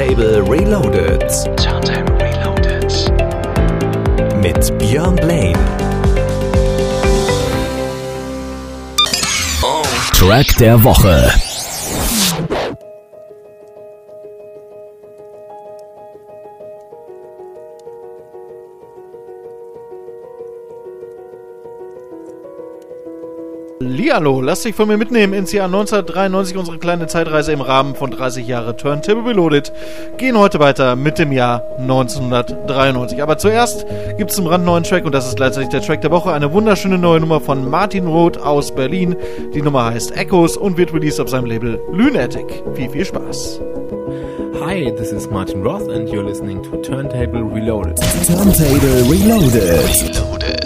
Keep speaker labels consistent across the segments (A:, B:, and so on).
A: Turntable Reloaded. Turntable Reloaded. Mit Björn Blaine. Track der Woche.
B: Hallihallo, lass dich von mir mitnehmen ins Jahr 1993, unsere kleine Zeitreise im Rahmen von 30 Jahre Turntable Reloaded. Gehen heute weiter mit dem Jahr 1993. Aber zuerst gibt es einen brandneuen Track und das ist gleichzeitig der Track der Woche. Eine wunderschöne neue Nummer von Martin Roth aus Berlin. Die Nummer heißt Echoes und wird released auf seinem Label Lunatic. Viel, viel Spaß.
C: Hi, this is Martin Roth and you're listening to Turntable Reloaded.
A: Turntable Reloaded. Reloaded.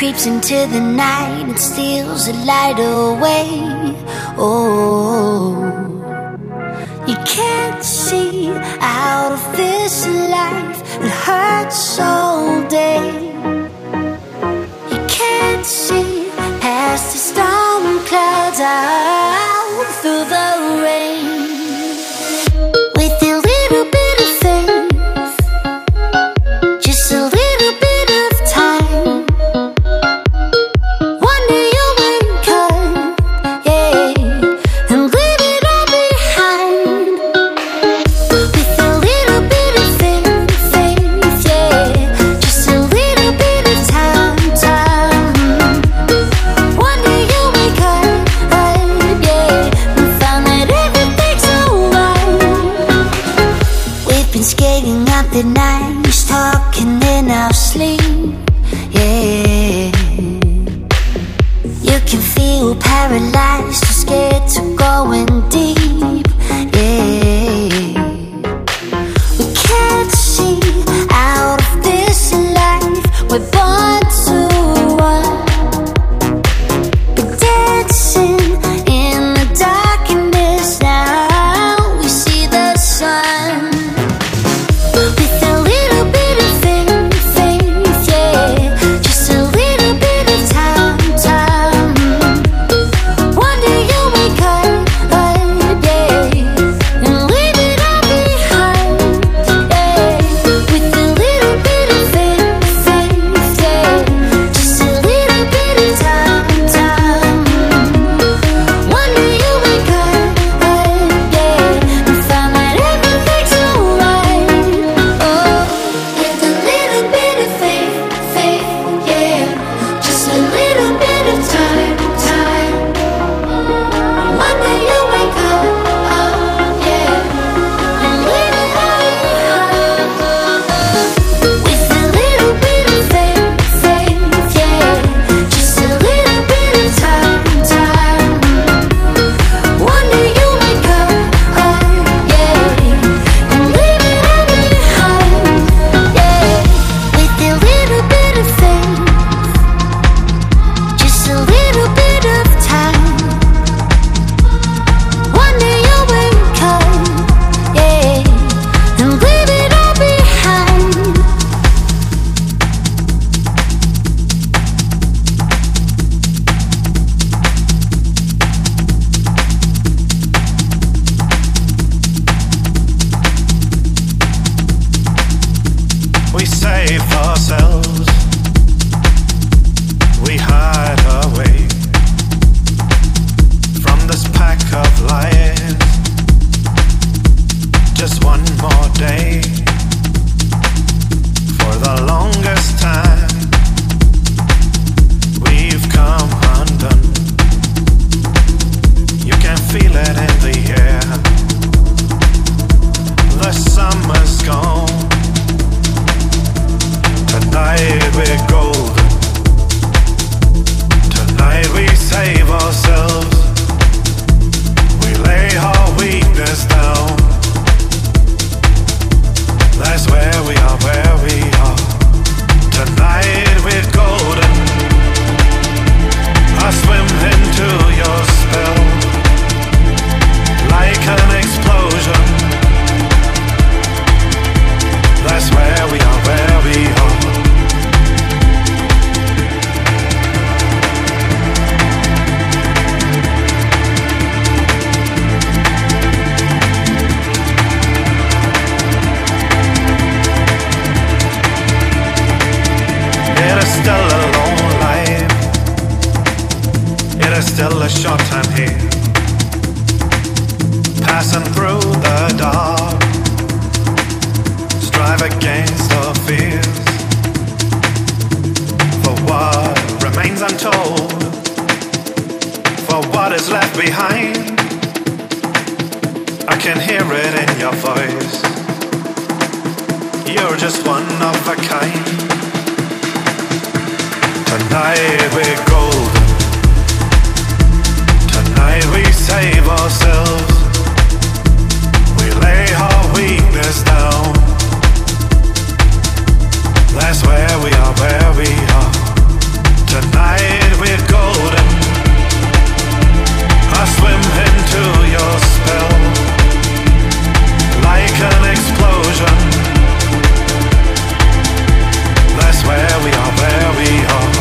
D: Creeps into the night and steals the light away.
E: passing through the dark. Strive against the fears for what remains untold, for what is left behind. I can hear it in your voice. You're just one of a kind. Tonight we're golden. save ourselves. We lay our weakness down. That's where we are, where we are. Tonight we're golden. I swim into your spell like an explosion. That's where we are, where we are.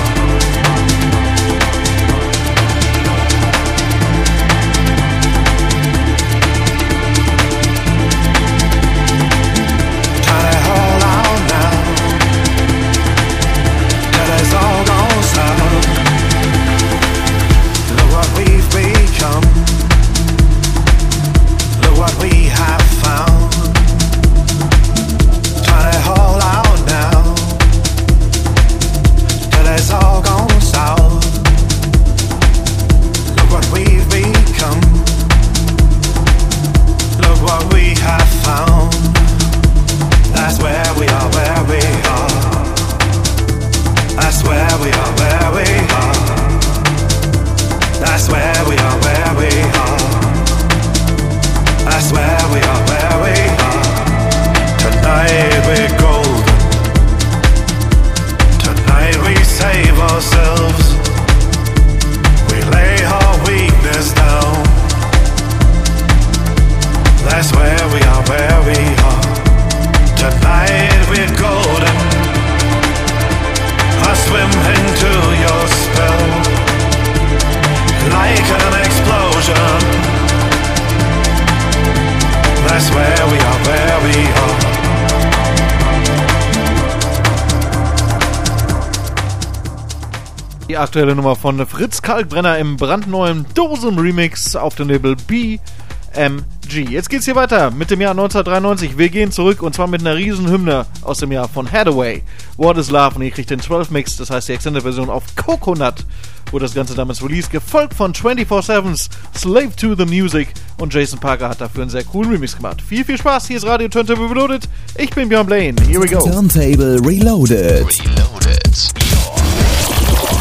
B: Aktuelle Nummer von Fritz Kalkbrenner im brandneuen Dosum Remix auf dem Label BMG. Jetzt geht's hier weiter mit dem Jahr 1993. Wir gehen zurück und zwar mit einer riesen Hymne aus dem Jahr von Hathaway. What is Love? Und ihr kriegt den 12 Mix, das heißt die Extended Version auf Coconut, wo das Ganze damals released, gefolgt von 24-7's Slave to the Music und Jason Parker hat dafür einen sehr coolen Remix gemacht. Viel, viel Spaß, hier ist Radio Turntable Reloaded. Ich bin Björn Blaine, here we go.
F: Turntable Reloaded.
G: Reloaded.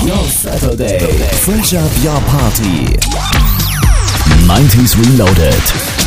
F: Your Saturday. Fresh up your party. 90s Reloaded.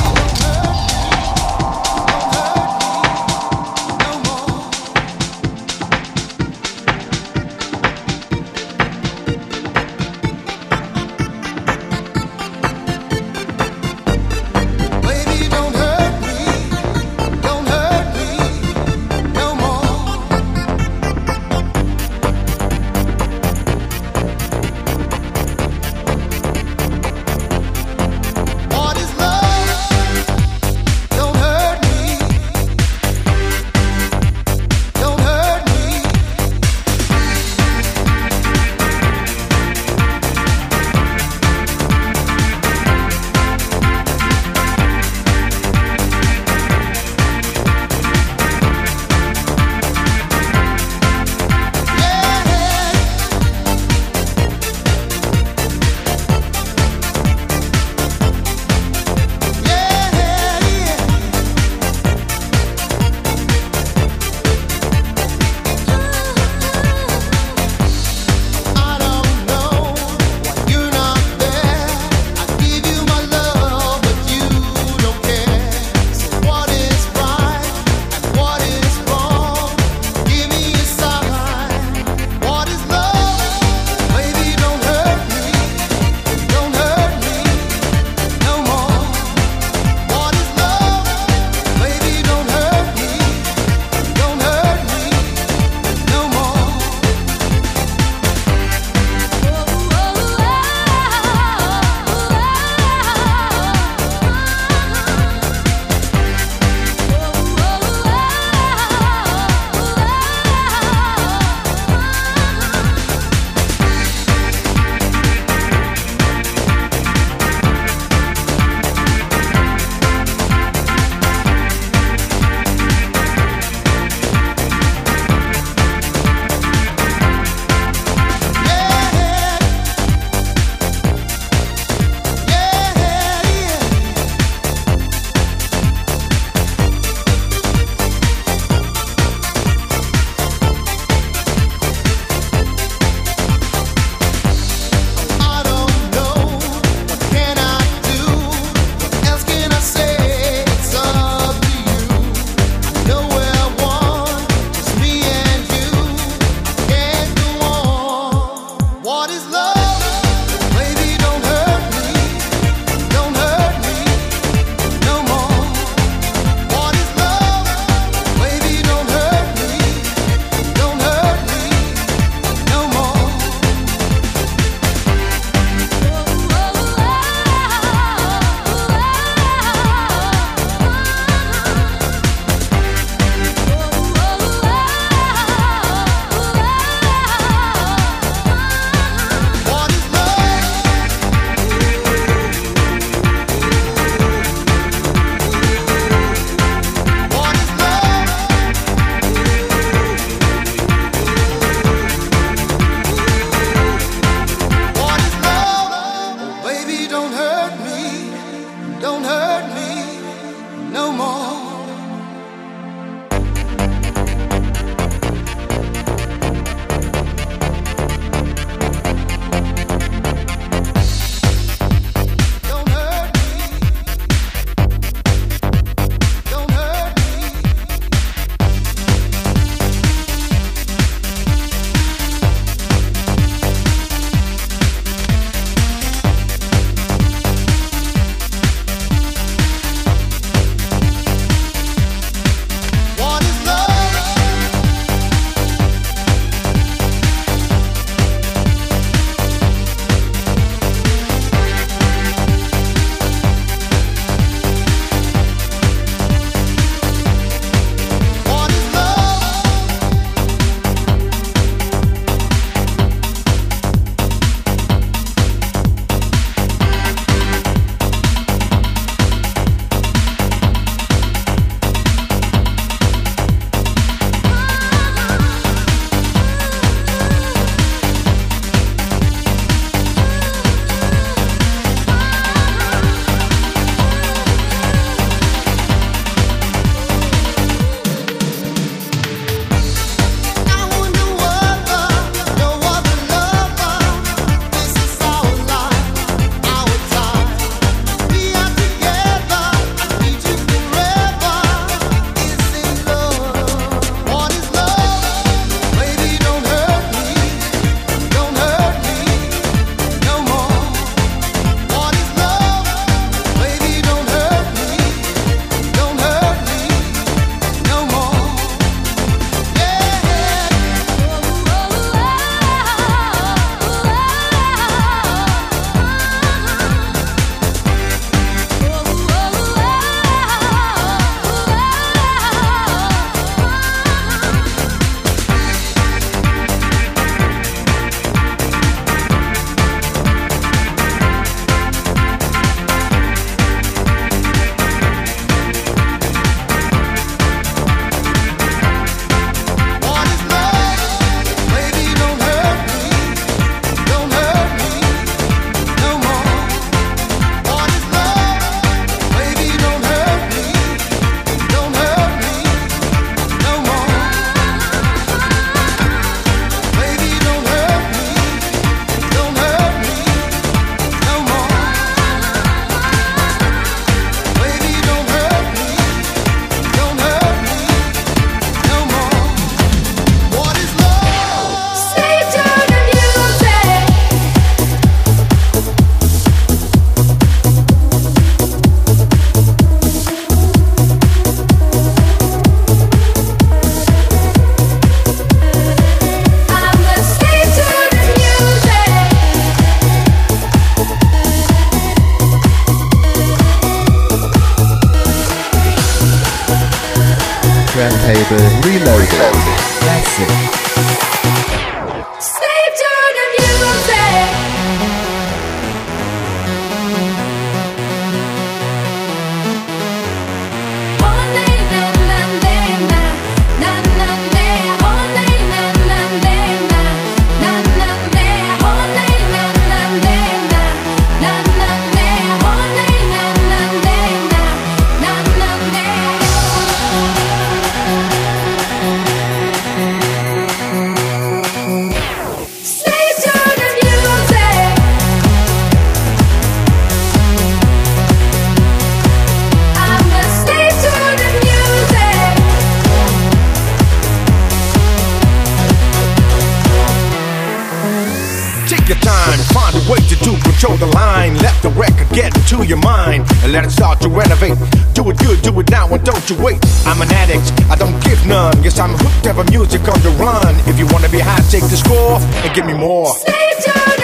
G: Into your mind and let it start to renovate. Do it good, do it now, and don't you wait. I'm an addict, I don't give none. Yes, I'm hooked, ever music on the run. If you wanna be high, take the score and give me more.
H: Stay to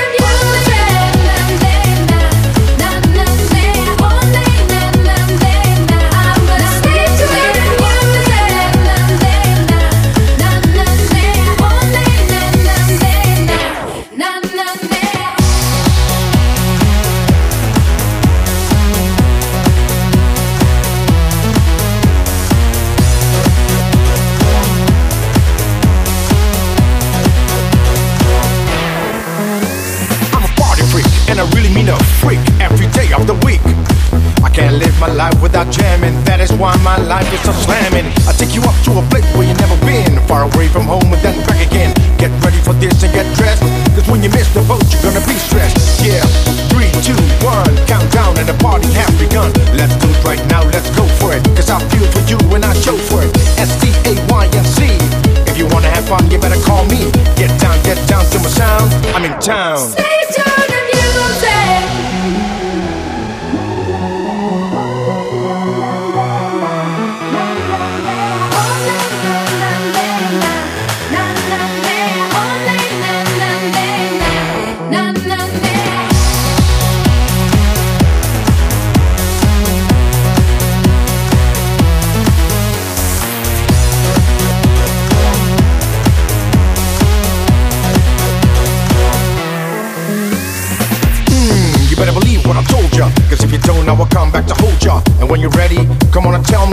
G: life without jamming, that is why my life is so slamming. I take you up to a place where you've never been, far away from home and then back again. Get ready for this and get dressed, cause when you miss the boat, you're gonna be stressed. Yeah, three, two, one, countdown, and the party has begun. Let's do it right now, let's go for it, cause I feel for you and I show for it. S T A Y N C. If you wanna have fun, you better call me. Get down, get down to my sound. I'm in town.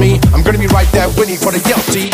G: Me. I'm gonna be right there waiting for the yell, see?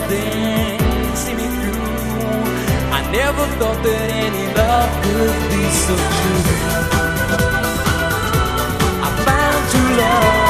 I: You're the best thing, see me through. I never thought that any love could be so true. I found true love.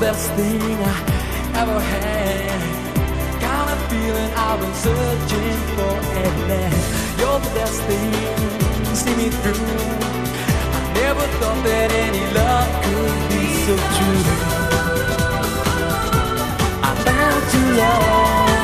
I: Best thing I ever had. Kind of feeling I've been searching for at last. You're the best thing, see me through. I never thought that any love could be so true. I found true love.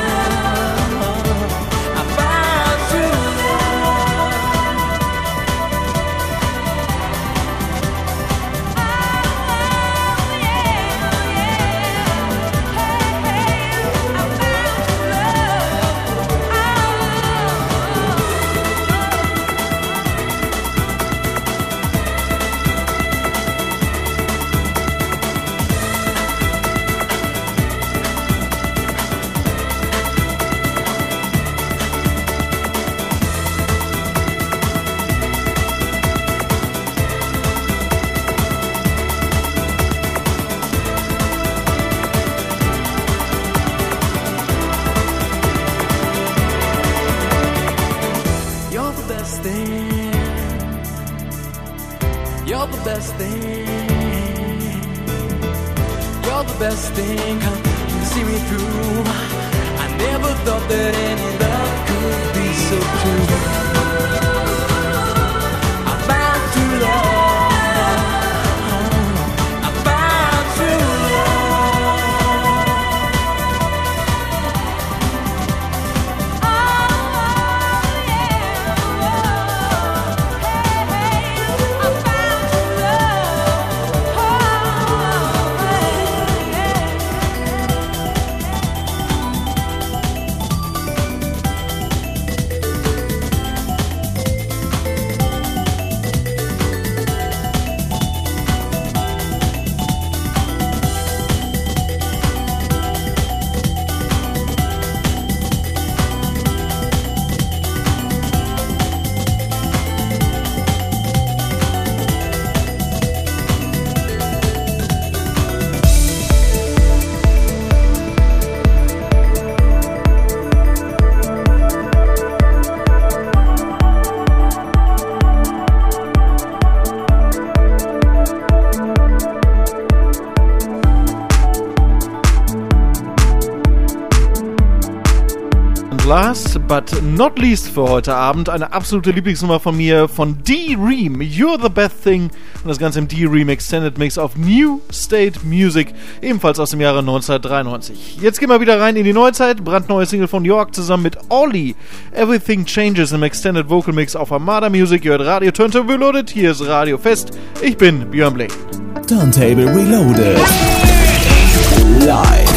B: But not least für heute Abend eine absolute Lieblingsnummer von mir von D-Ream, You're the Best Thing und das Ganze im D-Ream Extended Mix auf New State Music, ebenfalls aus dem Jahre 1993. Jetzt gehen wir wieder rein in die Neuzeit, brandneue Single von York zusammen mit Ollie, Everything Changes im Extended Vocal Mix auf Armada Music, ihr hört Radio Turntable Reloaded, hier ist Radio Fest, ich bin Björn Blake.
F: Turntable Reloaded. Live.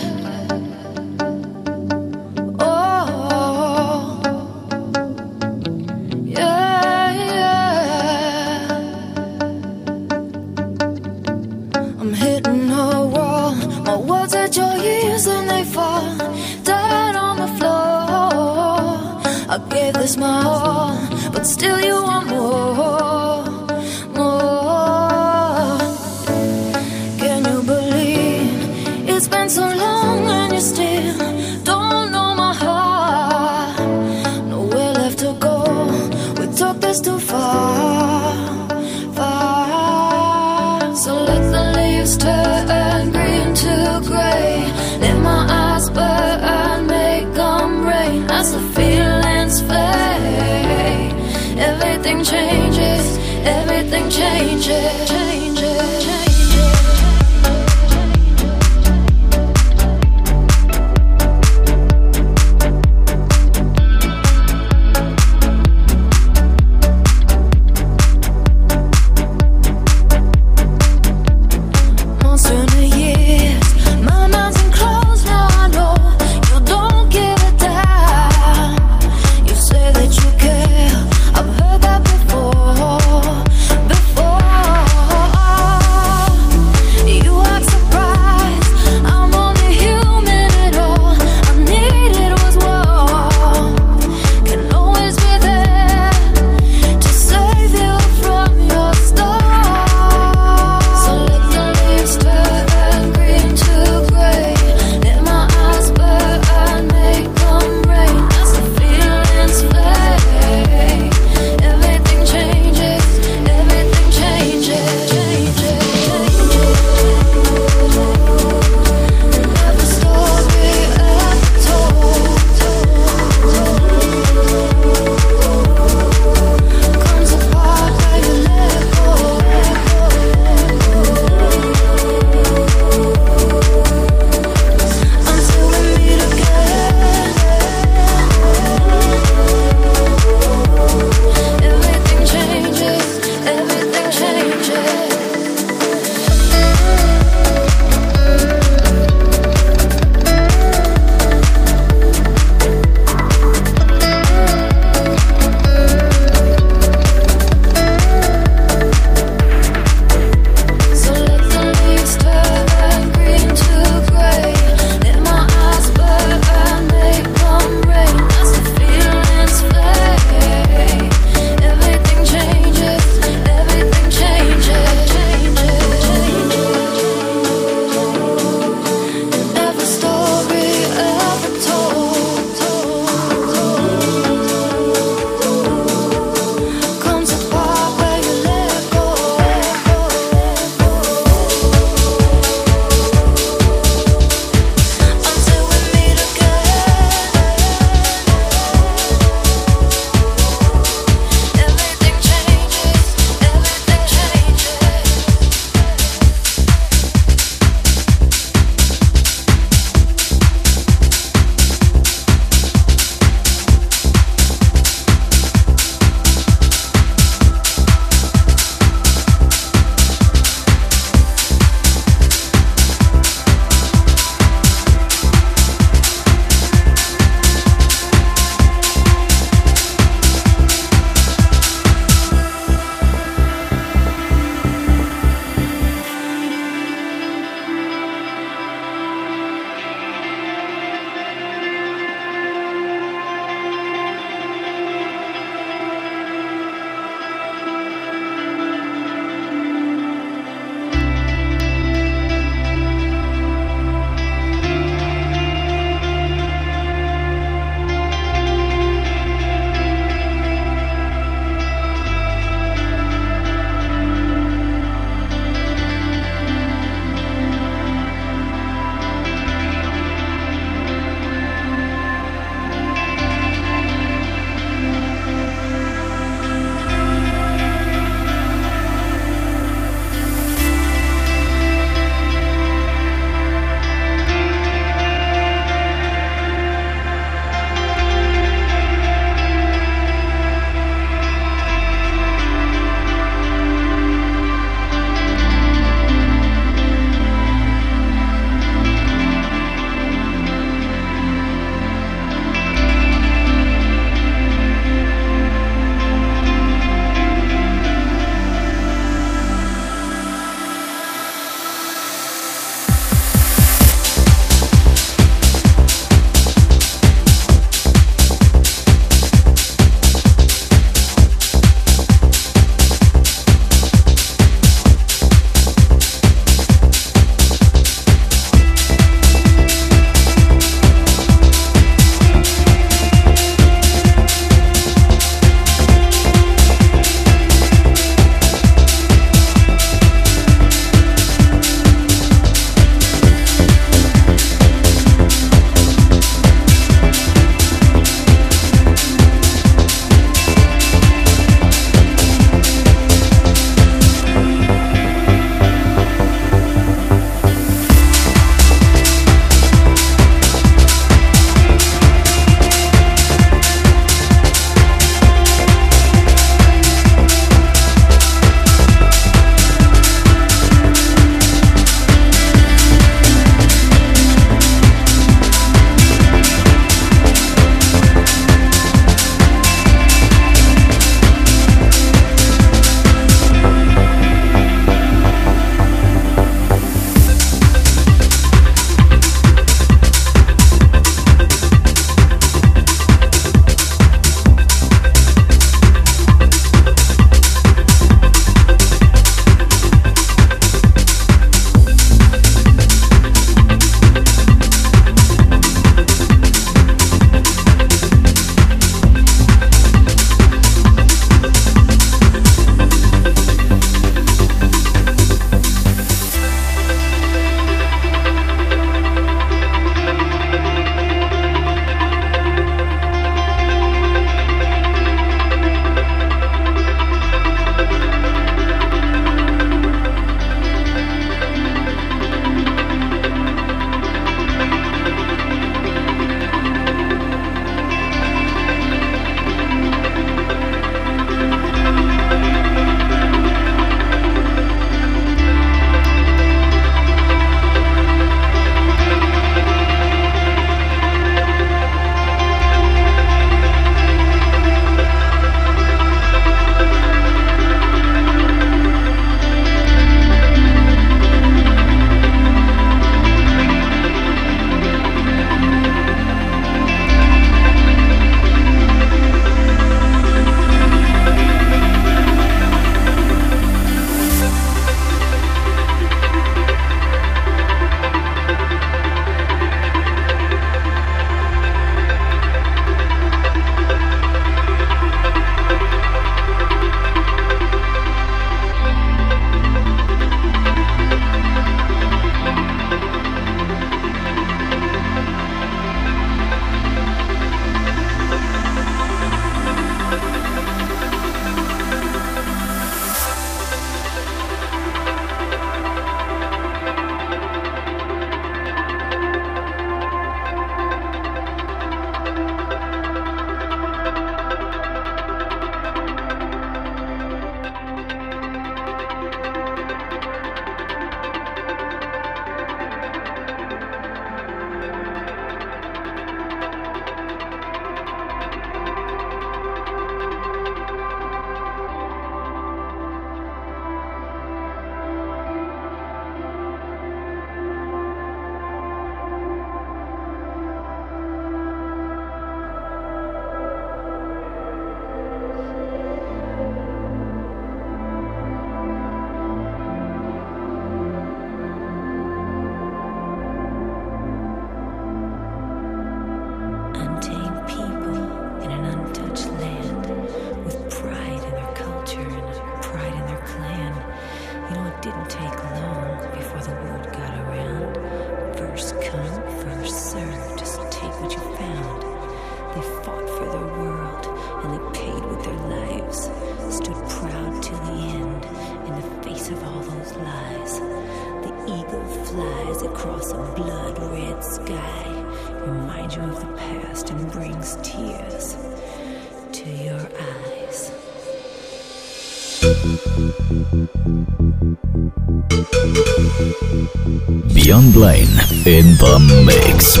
J: John Blaine in the Mix.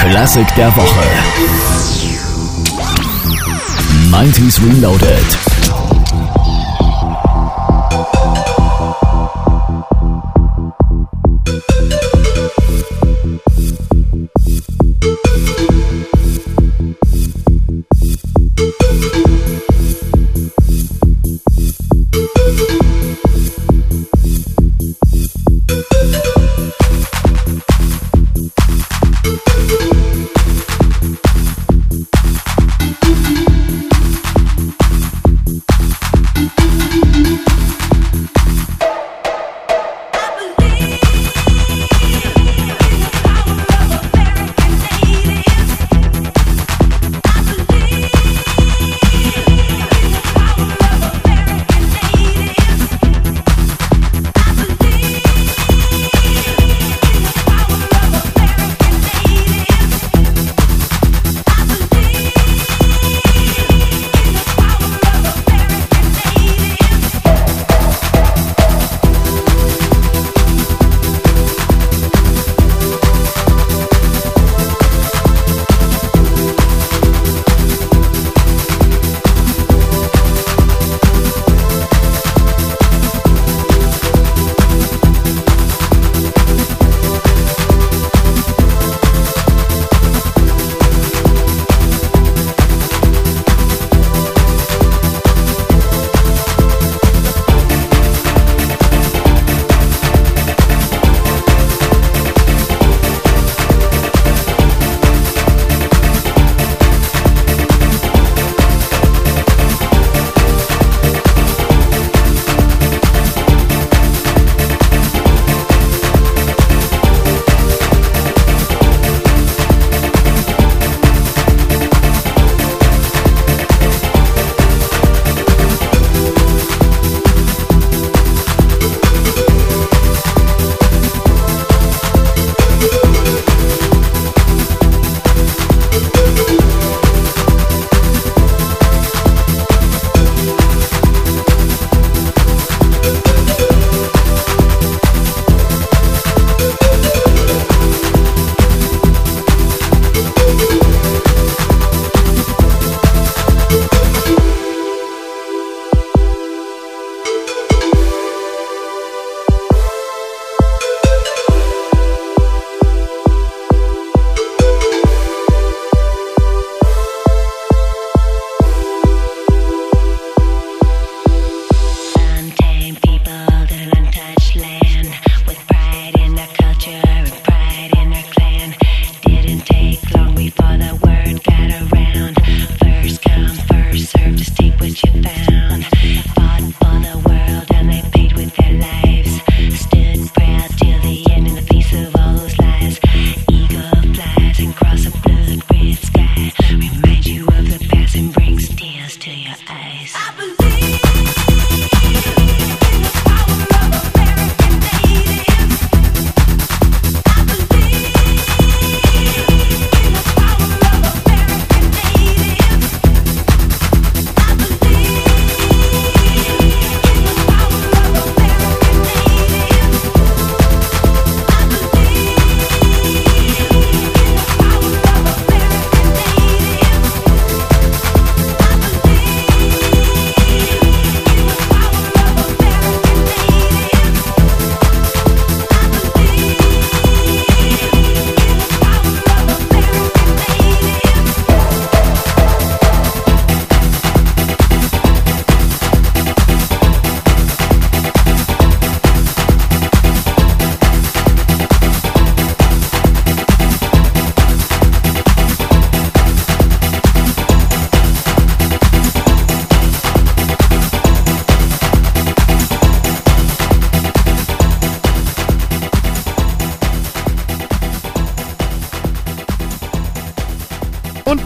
J: Klassik der Woche. 90s Reloaded.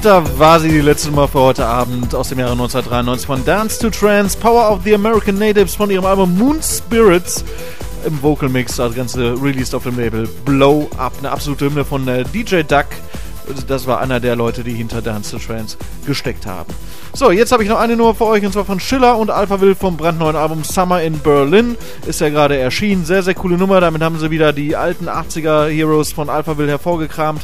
B: Da war sie die letzte Nummer für heute Abend aus dem Jahre 1993 von Dance to Trance, Power of the American Natives von ihrem Album Moon Spirits im Vocal Mix, das Ganze released auf dem Label Blow Up, eine absolute Hymne von äh, DJ Duck. Das war einer der Leute, die hinter Dance to Trance gesteckt haben. So, jetzt habe ich noch eine Nummer für euch und zwar von Schiller und Alphaville vom brandneuen Album Summer in Berlin. Ist ja gerade erschienen. Sehr, sehr coole Nummer. Damit haben sie wieder die alten 80er Heroes von Alphaville hervorgekramt.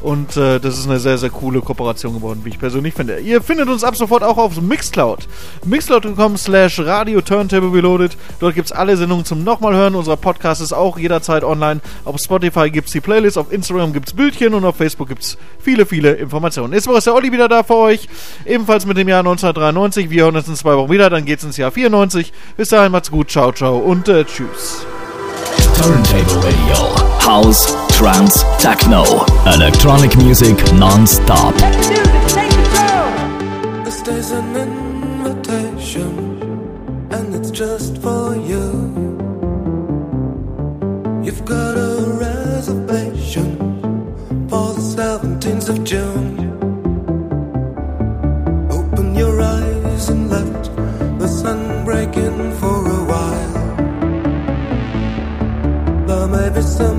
B: Und äh, das ist eine sehr, sehr coole Kooperation geworden, wie ich persönlich finde. Ihr findet uns ab sofort auch auf Mixcloud. Mixcloud.com slash Radio Turntable Reloaded. Dort gibt es alle Sendungen zum nochmal hören. Unser Podcast ist auch jederzeit online. Auf Spotify gibt es die Playlist, auf Instagram gibt es Bildchen und auf Facebook gibt es viele, viele Informationen. Nächste Woche ist der Olli wieder da für euch. Ebenfalls mit dem Jahr 1993. Wir hören uns in zwei Wochen wieder. Dann geht's ins Jahr 94. Bis dahin macht's gut. Ciao, ciao und äh, tschüss.
A: Turntable Radio. House, trance, techno. Electronic music non-stop.
F: This day's an invitation, and it's just for you. You've got a reservation for the 17th of June. for so